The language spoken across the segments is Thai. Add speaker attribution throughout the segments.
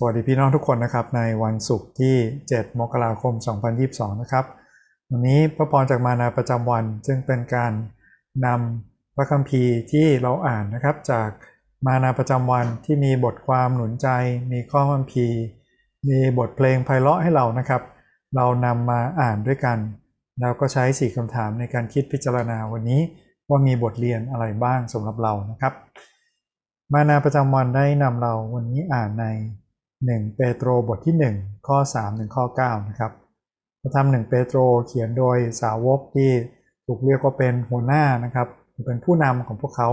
Speaker 1: สวัสดีพี่น้องทุกคนนะครับในวันศุกร์ที่ 7 มกราคม 2022 นะครับ วันนี้พระพรจากมานาประจำวันซึ่งเป็นการนำพระคัมภีร์ที่เราอ่านนะครับ จากมานาประจำวันที่มีบทความหนุนใจ มีข้อคัมภีร์ มีบทเพลงไพเราะให้เรานะครับ เรานำมาอ่านด้วยกันแล้วก็ใช้สี่คำถามในการคิดพิจารณาวันนี้ว่ามีบทเรียนอะไรบ้างสำหรับเรานะครับ มานาประจำวันได้นำเราวันนี้อ่านใน 1 เปโตรบทที่ 1 ข้อ 3 ถึงข้อ 9 นะครับพระธรรมหนึ่งเปโตรเขียนโดยสาวกที่ถูกเรียกว่าเป็นหัวหน้านะครับเป็นผู้นำของพวกเขา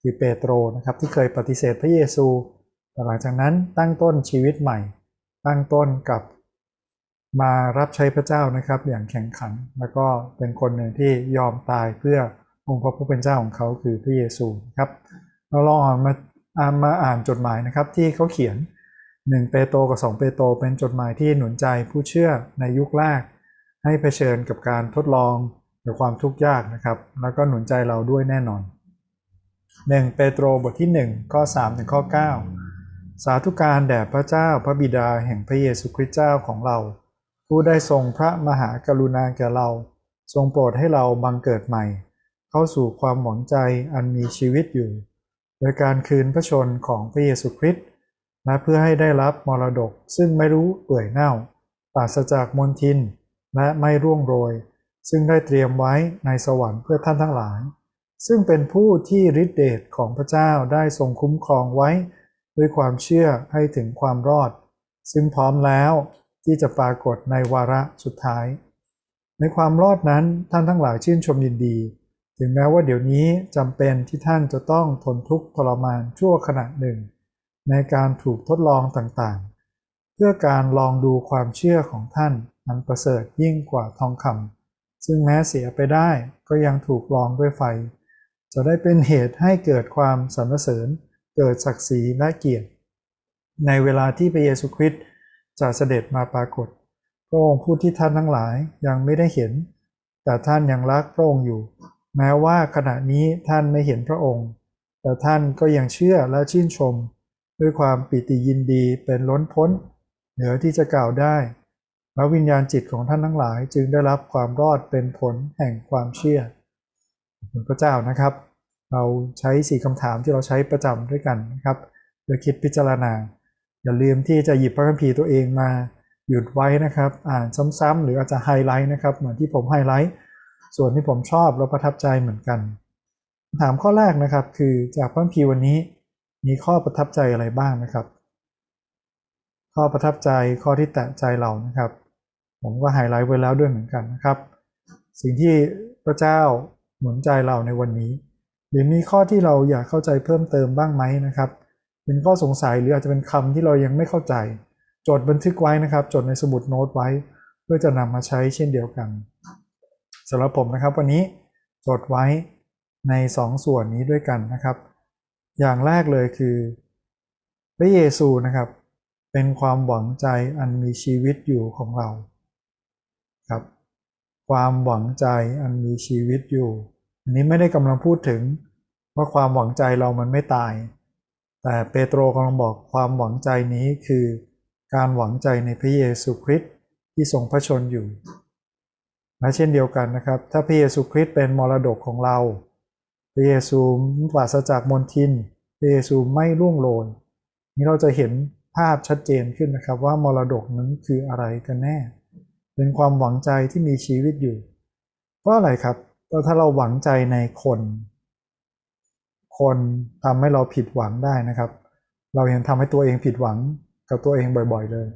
Speaker 1: คือเปโตรนะครับที่เคยปฏิเสธพระเยซูแต่หลังจากนั้นตั้งต้นชีวิตใหม่ ตั้งต้นกับมารับใช้พระเจ้านะครับอย่างแข่งขัน แล้วก็เป็นคนหนึ่งที่ยอมตายเพื่อองค์พระผู้เป็นเจ้าของเขาคือพระเยซูครับเราลองมาอามาอ่านจดหมายนะครับที่เขาเขียน 1 เปโตรกับ 2 เปโตรเป็นจดหมายที่หนุนใจผู้เชื่อในยุคแรก ให้เผชิญกับการทดลองกับความทุกข์ยากนะครับ แล้วก็หนุนใจเราด้วยแน่นอน 1 เปโตรบทที่1ข้อ3ถึงข้อ 9 สาธุการแด่พระเจ้าพระบิดาแห่งพระเยซูคริสต์เจ้าของเรา ผู้ได้ทรงพระมหากรุณาแก่เรา ทรงโปรดให้เราบังเกิดใหม่ เข้าสู่ความหวังใจอันมีชีวิตอยู่ โดยการคืนพระชนของพระเยซูคริสต์ และเพื่อให้ได้รับมรดกซึ่งไม่รู้เปื่อยเน่า ปราศจากมลทิน และไม่ร่วงโรย ซึ่งได้เตรียมไว้ในสวรรค์เพื่อท่านทั้งหลาย ซึ่งเป็นผู้ที่ฤทธิเดชของพระเจ้าได้ทรงคุ้มครองไว้ ด้วยความเชื่อให้ถึงความรอด ซึ่งพร้อมแล้วที่จะปรากฏในวาระสุดท้าย ในความรอดนั้นท่านทั้งหลายชื่นชมยินดี ถึงแม้ว่าเดี๋ยวนี้จำเป็นที่ท่านจะต้องทนทุกข์ทรมานชั่วขณะหนึ่ง ในการถูกทดลองต่างๆ เพื่อการลองดูความเชื่อของท่านมันประเสริฐยิ่งกว่าทองคำซึ่งแม้เสียไปได้ก็ยังถูกลองด้วยไฟ จะได้เป็นเหตุให้เกิดความสรรเสริญ เกิดศักดิ์ศรีและเกียรติ ในเวลาที่พระเยซูคริสต์จะเสด็จมาปรากฏ พระองค์ผู้ที่ท่านทั้งหลายยังไม่ได้เห็น แต่ท่านยังรักพระองค์อยู่ แม้ว่าขณะนี้ท่านไม่เห็นพระองค์ แต่ท่านก็ยังเชื่อและชื่นชม ด้วยความปิติยินดีเป็นล้นพ้น เหนือที่จะกล่าวได้และวิญญาณจิตของท่านทั้งหลายจึงได้รับความรอดเป็นผลแห่งความเชื่อคุณพระเจ้านะครับ เราใช้สี่คำถามที่เราใช้ประจำด้วยกันนะครับโดยคิดพิจารณา อย่าลืมที่จะหยิบพระคัมภีร์ตัวเองมาหยุดไว้นะครับ อ่านซ้ำๆหรืออาจจะไฮไลท์นะครับ เหมือนที่ผมไฮไลท์ส่วนที่ผมชอบและประทับใจเหมือนกัน ถามข้อแรกนะครับ คือจากพระคัมภีร์วันนี้ มีข้อประทับใจอะไรบ้างนะครับ ข้อประทับใจข้อที่แตะใจเรานะครับ ผมก็ไฮไลท์ไว้แล้วด้วยเหมือนกันนะครับ สิ่งที่พระเจ้าหนุนใจเราในวันนี้ หรือมีข้อที่เราอยากเข้าใจเพิ่มเติมบ้างไหมนะครับ เป็นข้อสงสัยหรืออาจจะเป็นคำที่เรายังไม่เข้าใจ จดบันทึกไว้นะครับ จดในสมุดโน้ตไว้ เพื่อจะนำมาใช้เช่นเดียวกันสำหรับผมนะครับวันนี้จดไว้ใน 2ส่วนนี้ด้วยกันนะครับ อย่างแรกเลยคือ พระเยซูนะครับ เป็นความหวังใจอันมีชีวิตอยู่ของเราครับ ความหวังใจอันมีชีวิตอยู่ อันนี้ไม่ได้กำลังพูดถึงว่าความหวังใจเรามันไม่ตาย แต่เปโตรกำลังบอกความหวังใจนี้คือ การหวังใจในพระเยซูคริสต์ที่ทรงพระชนอยู่และเช่นเดียวกันนะครับ ถ้าพระเยซูคริสต์เป็นมรดกของเรา ระเยซูปราศจากมนทินพระเยซูไม่ร่วงโรยนี่เราจะเห็นภาพชัดเจนขึ้นนะครับว่ามรดกนั้นคืออะไรกันแน่ เป็นความหวังใจที่มีชีวิตอยู่ เพราะอะไรครับถ้าเราหวังใจในคน คนทำให้เราผิดหวังได้นะครับ เรายังทำให้ตัวเองผิดหวังกับตัวเองบ่อยๆเลย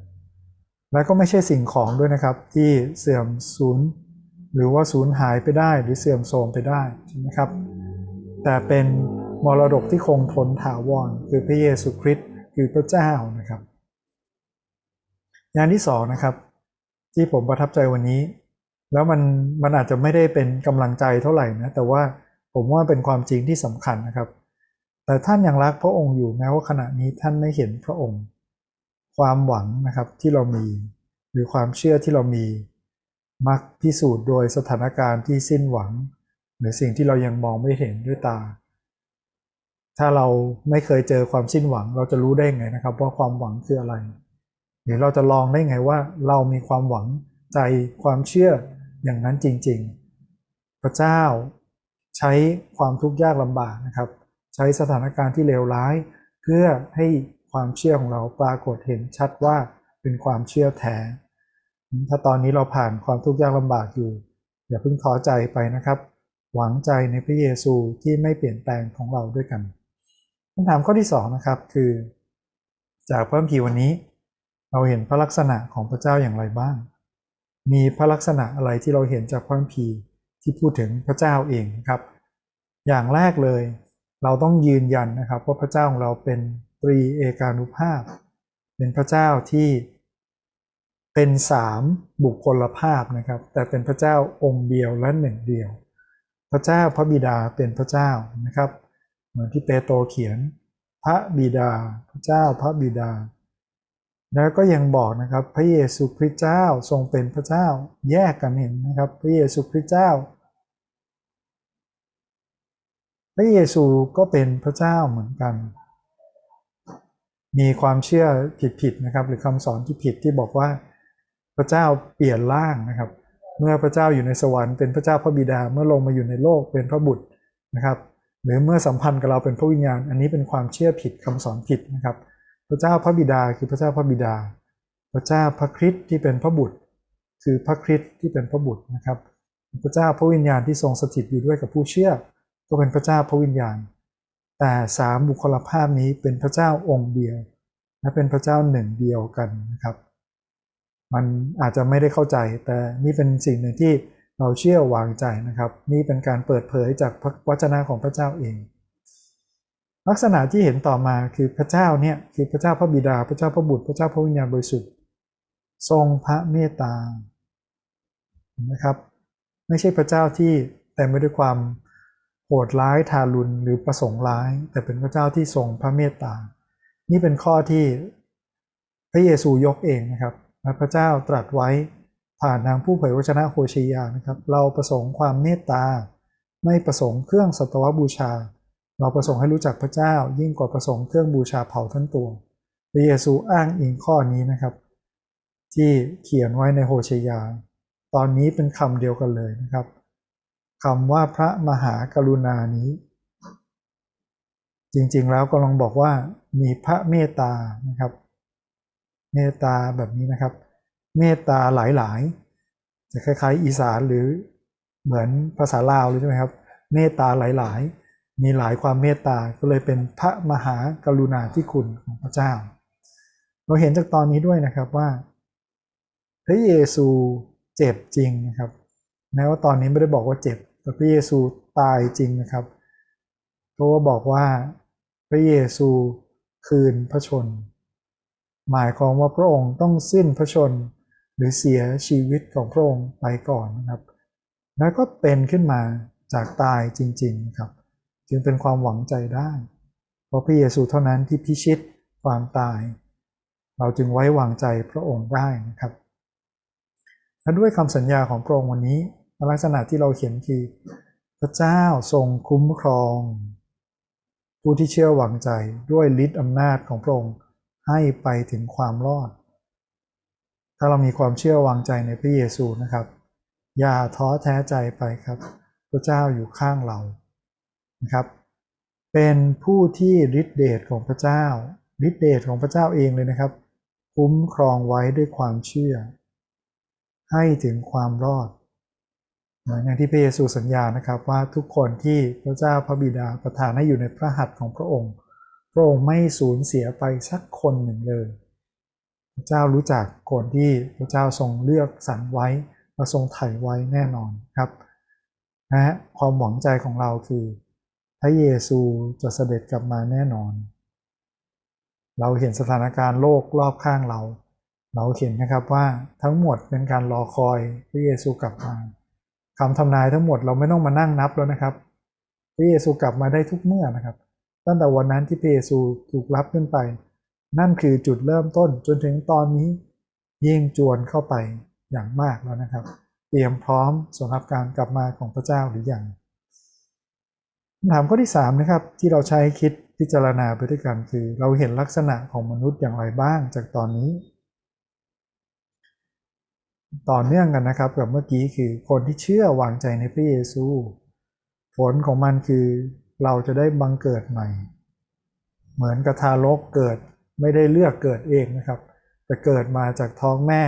Speaker 1: และก็ไม่ใช่สิ่งของด้วยนะครับ ที่เสื่อมสูญหรือว่าสูญหายไปได้หรือเสื่อมโทรมไปได้ใช่ไหมครับ แต่เป็นมรดกที่คงทนถาวรคือพระเยซูคริสต์คือพระเจ้านะครับงานที่สองนะครับที่ผมประทับใจวันนี้ แล้วมันมันอาจจะไม่ได้เป็นกำลังใจเท่าไหร่นะแต่ว่าผมว่าเป็นความจริงที่สำคัญนะครับ แต่ท่านยังรักพระองค์อยู่แม้ว่าขณะนี้ท่านไม่เห็นพระองค์ ความหวังนะครับที่เรามี หรือความเชื่อที่เรามี มักพิสูจน์โดยสถานการณ์ที่สิ้นหวัง หรือสิ่งที่เรายังมองไม่เห็นด้วยตา ถ้าเราไม่เคยเจอความสิ้นหวัง เราจะรู้ได้ไงนะครับ ว่าความหวังคืออะไร หรือเราจะลองได้ไงว่า เรามีความหวังใจความเชื่ออย่างนั้นจริง ๆ พระเจ้าใช้ความทุกข์ยากลำบากนะครับ ใช้สถานการณ์ที่เลวร้าย เพื่อให้ความเชื่อของเราปรากฏเห็นชัดว่าเป็นความเชื่อแท้ถ้าตอนนี้เราผ่านความทุกข์ยากลำบากอยู่อย่าเพิ่งท้อใจไปนะครับ หวังใจในพระเยซูที่ไม่เปลี่ยนแปลงของเราด้วยกันคำถามข้อที่สองนะครับคือ จากพระคัมภีร์วันนี้ เราเห็นพระลักษณะของพระเจ้าอย่างไรบ้าง มีพระลักษณะอะไรที่เราเห็นจากพระคัมภีร์ที่พูดถึงพระเจ้าเองครับ อย่างแรกเลยเราต้องยืนยันนะครับว่าพระเจ้าของเราเป็นตรีเอกานุภาพ เป็นพระเจ้าที่เป็นสามบุคคลภาพนะครับ แต่เป็นพระเจ้าองค์เดียวและหนึ่งเดียว พระเจ้าพระบิดาเป็นพระเจ้านะครับ เหมือนที่เปโตรเขียน พระบิดา พระเจ้าพระบิดา แล้วก็ยังบอกนะครับพระเยซูคริสต์เจ้าทรงเป็นพระเจ้าแยกกันเห็นนะครับ พระเยซูคริสต์เจ้า พระเยซูก็เป็นพระเจ้าเหมือนกัน มีความเชื่อผิดๆนะครับ หรือคำสอนที่ผิดที่บอกว่าพระเจ้าเปลี่ยนร่างนะครับ เมื่อพระเจ้าอยู่ในสวรรค์เป็นพระเจ้าพระบิดาเมื่อลงมาอยู่ในโลกเป็นพระบุตรนะครับ หรือเมื่อสัมพันธ์กับเราเป็นพระวิญญาณ อันนี้เป็นความเชื่อผิดคำสอนผิดนะครับ พระเจ้าพระบิดาคือพระเจ้าพระบิดา พระเจ้าพระคริสต์ที่เป็นพระบุตร คือพระคริสต์ที่เป็นพระบุตรนะครับ พระเจ้าพระวิญญาณที่ทรงสถิตอยู่ด้วยกับผู้เชื่อ ก็เป็นพระเจ้าพระวิญญาณ แต่สามบุคลภาพนี้เป็นพระเจ้าองค์เดียว และเป็นพระเจ้าหนึ่งเดียวกันนะครับ มันอาจจะไม่ได้เข้าใจ แต่นี่เป็นสิ่งหนึ่งที่เราเชื่อวางใจนะครับ นี่เป็นการเปิดเผยจากพระวจนะของพระเจ้าเอง ลักษณะที่เห็นต่อมาคือพระเจ้าเนี่ยคือพระเจ้าพระบิดา พระเจ้าพระบุตร พระเจ้าพระวิญญาณบริสุทธิ์ ทรงพระเมตตานะครับ ไม่ใช่พระเจ้าที่แต่ไม่ด้วยความโหดร้ายทารุณหรือประสงค์ร้าย แต่เป็นพระเจ้าที่ทรงพระเมตตา นี่เป็นข้อที่พระเยซูยกเองนะครับ พระเจ้าตรัสไว้ผ่านทางผู้เผยวจนะโฮชยานะครับ เราประสงค์ความเมตตา ไม่ประสงค์เครื่องสัตวบูชา เราประสงค์ให้รู้จักพระเจ้า ยิ่งกว่าประสงค์เครื่องบูชาเผาทั้งตัวพระเยซูอ้างอิงข้อนี้นะครับ ที่เขียนไว้ในโฮชยา ตอนนี้เป็นคำเดียวกันเลยนะครับคำว่าพระมหากรุณานี้ จริงๆแล้วก็ลองบอกว่ามีพระเมตตานะครับ เมตตาแบบนี้นะครับ เมตตาหลายๆจะคล้ายๆ อีสานหรือเหมือนภาษาลาวเลยใช่ไหมครับ เมตตาหลายๆ มีหลายความเมตตาก็เลยเป็นพระมหากรุณาธิคุณของพระเจ้า เราเห็นจากตอนนี้ด้วยนะครับว่า พระเยซูเจ็บจริงนะครับแม้ว่าตอนนี้ไม่ได้บอกว่าเจ็บแต่พระเยซูตายจริงนะครับเพราะว่าบอกว่าพระเยซูคืนพระชน หมายความว่าพระองค์ต้องสิ้นพระชน หรือเสียชีวิตของพระองค์ไปก่อนนะครับ แล้วก็เป็นขึ้นมาจากตายจริงๆครับ จึงเป็นความหวังใจได้ เพราะพระเยซูเท่านั้นที่พิชิตความตาย เราจึงไว้วางใจพระองค์ได้นะครับและด้วยคำสัญญาของพระองค์วันนี้ลักษณะที่เราเขียนคือพระเจ้าทรงคุ้มครอง ผู้ที่เชื่อหวังใจด้วยฤทธิ์อำนาจของพระองค์ ให้ไปถึงความรอด ถ้าเรามีความเชื่อวางใจในพระเยซูนะครับ อย่าท้อแท้ใจไปครับ พระเจ้าอยู่ข้างเรานะครับ เป็นผู้ที่ฤทธิเดชของพระเจ้าฤทธิเดชของพระเจ้าเองเลยนะครับ คุ้มครองไว้ด้วยความเชื่อ ให้ถึงความรอดเหมือนอย่างที่พระเยซูสัญญานะครับว่าทุกคนที่พระเจ้าพระบิดาประทานให้อยู่ในพระหัตถ์ของพระองค์ พระองค์ไม่สูญเสียไปสักคนหนึ่งเลย พระเจ้ารู้จักคนที่พระเจ้าทรงเลือกสรรไว้มาทรงไถ่ไว้แน่นอนครับนะความหวังใจของเราคือพระเยซูจะเสด็จกลับมาแน่นอน เราเห็นสถานการณ์โลกรอบข้างเรา เราเห็นนะครับว่าทั้งหมดเป็นการรอคอยพระเยซูกลับมาคำทำนายทั้งหมดเราไม่ต้องมานั่งนับแล้วนะครับ พระเยซูกลับมาได้ทุกเมื่อนะครับ ตั้งแต่วันนั้นที่พระเยซูถูกรับขึ้นไป นั่นคือจุดเริ่มต้นจนถึงตอนนี้ยิ่งจวนเข้าไปอย่างมากแล้วนะครับ เตรียมพร้อมสำหรับการกลับมาของพระเจ้าหรืออยังคำถามข้อที่3นะครับที่เราใช้คิดพิจารณาไปด้วยกันคือ เราเห็นลักษณะของมนุษย์อย่างไรบ้างจากตอนนี้ ต่อเนื่องกันนะครับกับเมื่อกี้คือคนที่เชื่อวางใจในพระเยซู ผลของมันคือ เราจะได้บังเกิดใหม่ เหมือนกับทารกเกิดไม่ได้เลือกเกิดเองนะครับ แต่เกิดมาจากท้องแม่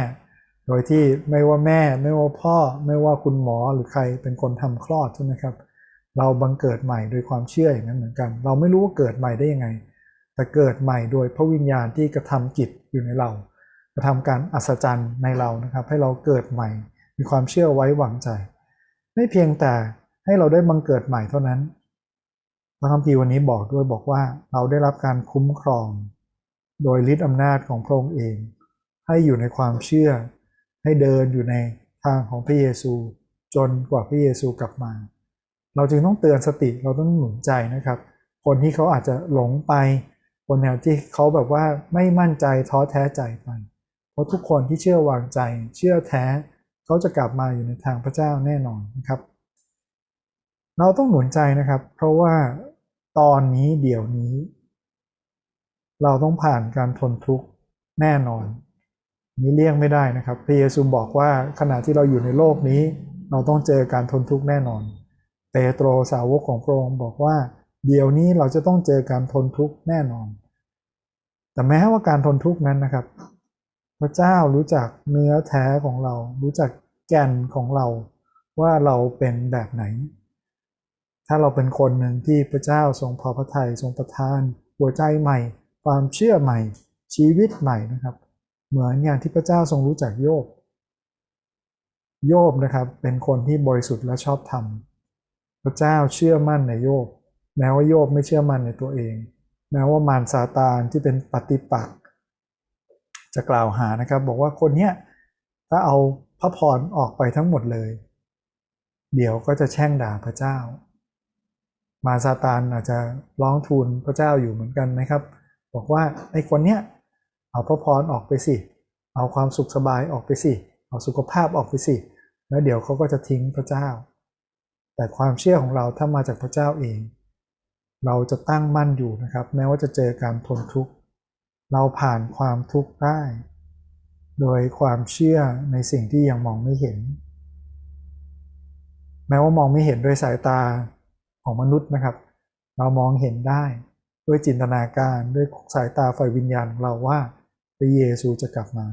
Speaker 1: โดยที่ไม่ว่าแม่ไม่ว่าพ่อ ไม่ว่าคุณหมอหรือใครเป็นคนทำคลอดใช่ไหมครับ เราบังเกิดใหม่โดยความเชื่ออย่างนั้นเหมือนกัน เราไม่รู้ว่าเกิดใหม่ได้ยังไง แต่เกิดใหม่โดยพระวิญญาณที่กระทำกิจอยู่ในเรา กระทำการอัศจรรย์ในเรานะครับ ให้เราเกิดใหม่ มีความเชื่อไว้วางใจ ไม่เพียงแต่ให้เราได้บังเกิดใหม่เท่านั้น พระคัมภีร์วันนี้บอกด้วยบอกว่าเราได้รับการคุ้มครอง โดยฤทธิอำนาจของพระองค์เอง ให้อยู่ในความเชื่อ ให้เดินอยู่ในทางของพระเยซู จนกว่าพระเยซูกลับมา เราจึงต้องเตือนสติเราต้องหนุนใจนะครับ คนที่เขาอาจจะหลงไป คนแนวที่เขาแบบว่าไม่มั่นใจท้อแท้ใจไป เพราะทุกคนที่เชื่อวางใจ เชื่อแท้เขาจะกลับมาอยู่ในทางพระเจ้าแน่นอนนะครับ เราต้องหนุนใจนะครับ เพราะว่าตอนนี้เดี๋ยวนี้ เราต้องผ่านการทนทุกข์แน่นอน นี้เลี่ยงไม่ได้นะครับพระเยซูบอกว่าขณะที่เราอยู่ในโลกนี้ เราต้องเจอการทนทุกข์แน่นอนเปโตรสาวกของพระองค์บอกว่า เดี๋ยวนี้เราจะต้องเจอการทนทุกข์แน่นอน แต่แม้ว่าการทนทุกข์นั้นนะครับ พระเจ้ารู้จักเนื้อแท้ของเรา รู้จักแก่นของเราว่าเราเป็นแบบไหน ถ้าเราเป็นคนหนึ่งที่พระเจ้าทรงพอพระทัยทรงประทาน หัวใจใหม่ ความเชื่อใหม่ ชีวิตใหม่นะครับ เหมือนอย่างที่พระเจ้าทรงรู้จักโยบ โยบนะครับเป็นคนที่บริสุทธิ์และชอบธรรมพระเจ้าเชื่อมั่นในโยบ แม้ว่าโยบไม่เชื่อมั่นในตัวเอง แม้ว่ามารซาตานที่เป็นปฏิปักษ์จะกล่าวหานะครับ บอกว่าคนเนี้ยถ้าเอาพระพรออกไปทั้งหมดเลย เดี๋ยวก็จะแช่งด่าพระเจ้า มาซาตานอาจจะร้องทูลพระเจ้าอยู่เหมือนกันนะครับ บอกว่าไอ้คนเนี้ยเอาพระพรออกไปสิ เอาความสุขสบายออกไปสิ เอาสุขภาพออกไปสิ แล้วเดี๋ยวเขาก็จะทิ้งพระเจ้า แต่ความเชื่อของเราถ้ามาจากพระเจ้าเอง เราจะตั้งมั่นอยู่นะครับ แม้ว่าจะเจอการทนทุกข์ เราผ่านความทุกข์ได้ โดยความเชื่อในสิ่งที่ยังมองไม่เห็น แม้ว่ามองไม่เห็นด้วยสายตา ของมนุษย์นะครับ เรามองเห็นได้ด้วยจินตนาการด้วยสายตาฝ่ายวิญญาณของเราว่าพระเยซูจะกลับมา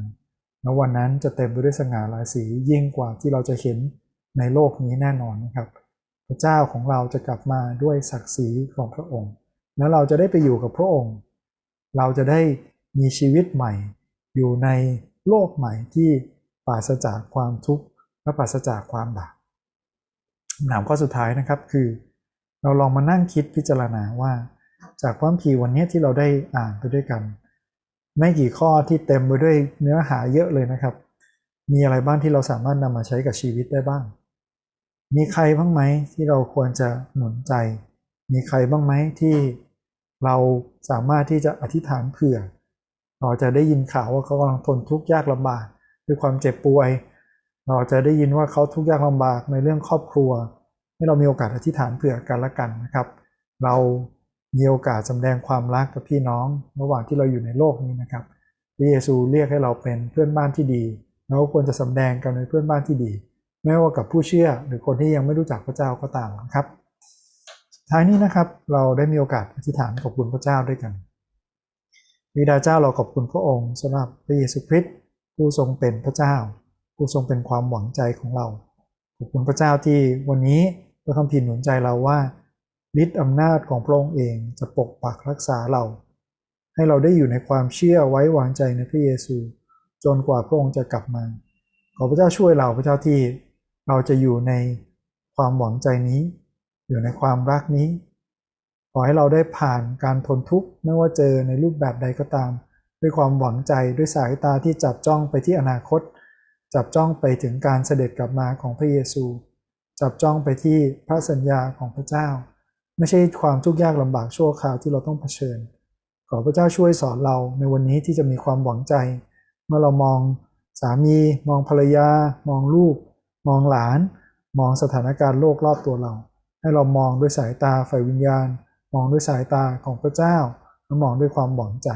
Speaker 1: แล้ววันนั้นจะเต็มไปด้วยสง่าราศียิ่งกว่าที่เราจะเห็นในโลกนี้แน่นอนนะครับ พระเจ้าของเราจะกลับมาด้วยศักดิ์ศรีของพระองค์ แล้วเราจะได้ไปอยู่กับพระองค์ เราจะได้มีชีวิตใหม่ อยู่ในโลกใหม่ที่ปราศจากความทุกข์และปราศจากความบาปหนามข้อสุดท้ายนะครับคือ เราลองมานั่งคิดพิจารณาว่า จากพระคัมภีร์วันนี้ที่เราได้อ่านไปด้วยกัน ไม่กี่ข้อที่เต็มไปด้วยเนื้อหาเยอะเลยนะครับ มีอะไรบ้างที่เราสามารถนำมาใช้กับชีวิตได้บ้าง มีใครบ้างไหมที่เราควรจะหนุนใจ มีใครบ้างไหมที่เราสามารถที่จะอธิษฐานเผื่อเราจะได้ยินข่าวว่าเขากำลังทนทุกข์ยากลำบากด้วยความเจ็บป่วย เราจะได้ยินว่าเขาทุกข์ยากลำบากในเรื่องครอบครัว ให้เรามีโอกาสอธิษฐานเผื่อกันละกันนะครับ เรามีโอกาสสำแดงความรักกับพี่น้อง ระหว่างที่เราอยู่ในโลกนี้นะครับพระเยซูเรียกให้เราเป็นเพื่อนบ้านที่ดีเราควรจะสำแดงกันในเพื่อนบ้านที่ดีไม่ว่ากับผู้เชื่อหรือคนที่ยังไม่รู้จักพระเจ้าก็ตามนะครับท้ายนี้นะครับเราได้มีโอกาสอธิษฐานขอบคุณพระเจ้าด้วยกันวิดาเจ้าเราขอบคุณพระองค์สำหรับพระเยซูคริสต์ผู้ทรงเป็นพระเจ้า ผู้ทรงเป็นความหวังใจของเราขอบคุณพระเจ้าที่วันนี้ พระคัมภีร์หนุนใจเราว่าฤทธิ์อำนาจของพระองค์เองจะปกปักรักษาเรา ให้เราได้อยู่ในความเชื่อไว้วางใจในพระเยซู จนกว่าพระองค์จะกลับมา ขอพระเจ้าช่วยเราพระเจ้าที่เราจะอยู่ในความหวังใจนี้ อยู่ในความรักนี้ ขอให้เราได้ผ่านการทนทุกข์ไม่ว่าเจอในรูปแบบใดก็ตาม ด้วยความหวังใจด้วยสายตาที่จับจ้องไปที่อนาคต จับจ้องไปถึงการเสด็จกลับมาของพระเยซู จับจ้องไปที่พระสัญญาของพระเจ้า ไม่ใช่ความทุกข์ยากลำบากชั่วคราวที่เราต้องเผชิญ ขอพระเจ้าช่วยสอนเราในวันนี้ที่จะมีความหวังใจ เมื่อเรามองสามี มองภรรยา มองลูก มองหลาน มองสถานการณ์โลกรอบตัวเรา ให้เรามองด้วยสายตาไฟวิญญาณ มองด้วยสายตาของพระเจ้าและมองด้วยความหวังใจ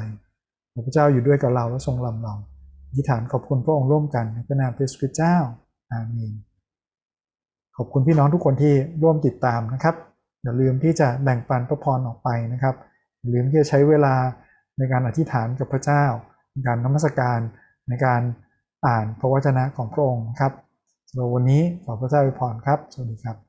Speaker 1: พระเจ้าอยู่ด้วยกับเราและทรงลำเราธิษฐานขอบคุณพระองค์ร่วมกันในพระนามพระคริสต์เจ้า อาเมน ขอบคุณพี่น้องทุกคนที่ร่วมติดตามนะครับ อย่าลืมที่จะแบ่งปันพระพรออกไปนะครับ อย่าลืมที่จะใช้เวลาในการอธิษฐานกับพระเจ้า ในการนมัสการ ในการอ่านพระวจนะของพระองค์ครับสำหรับวันนี้ขอพระเจ้าอวยพรครับ สวัสดีครับ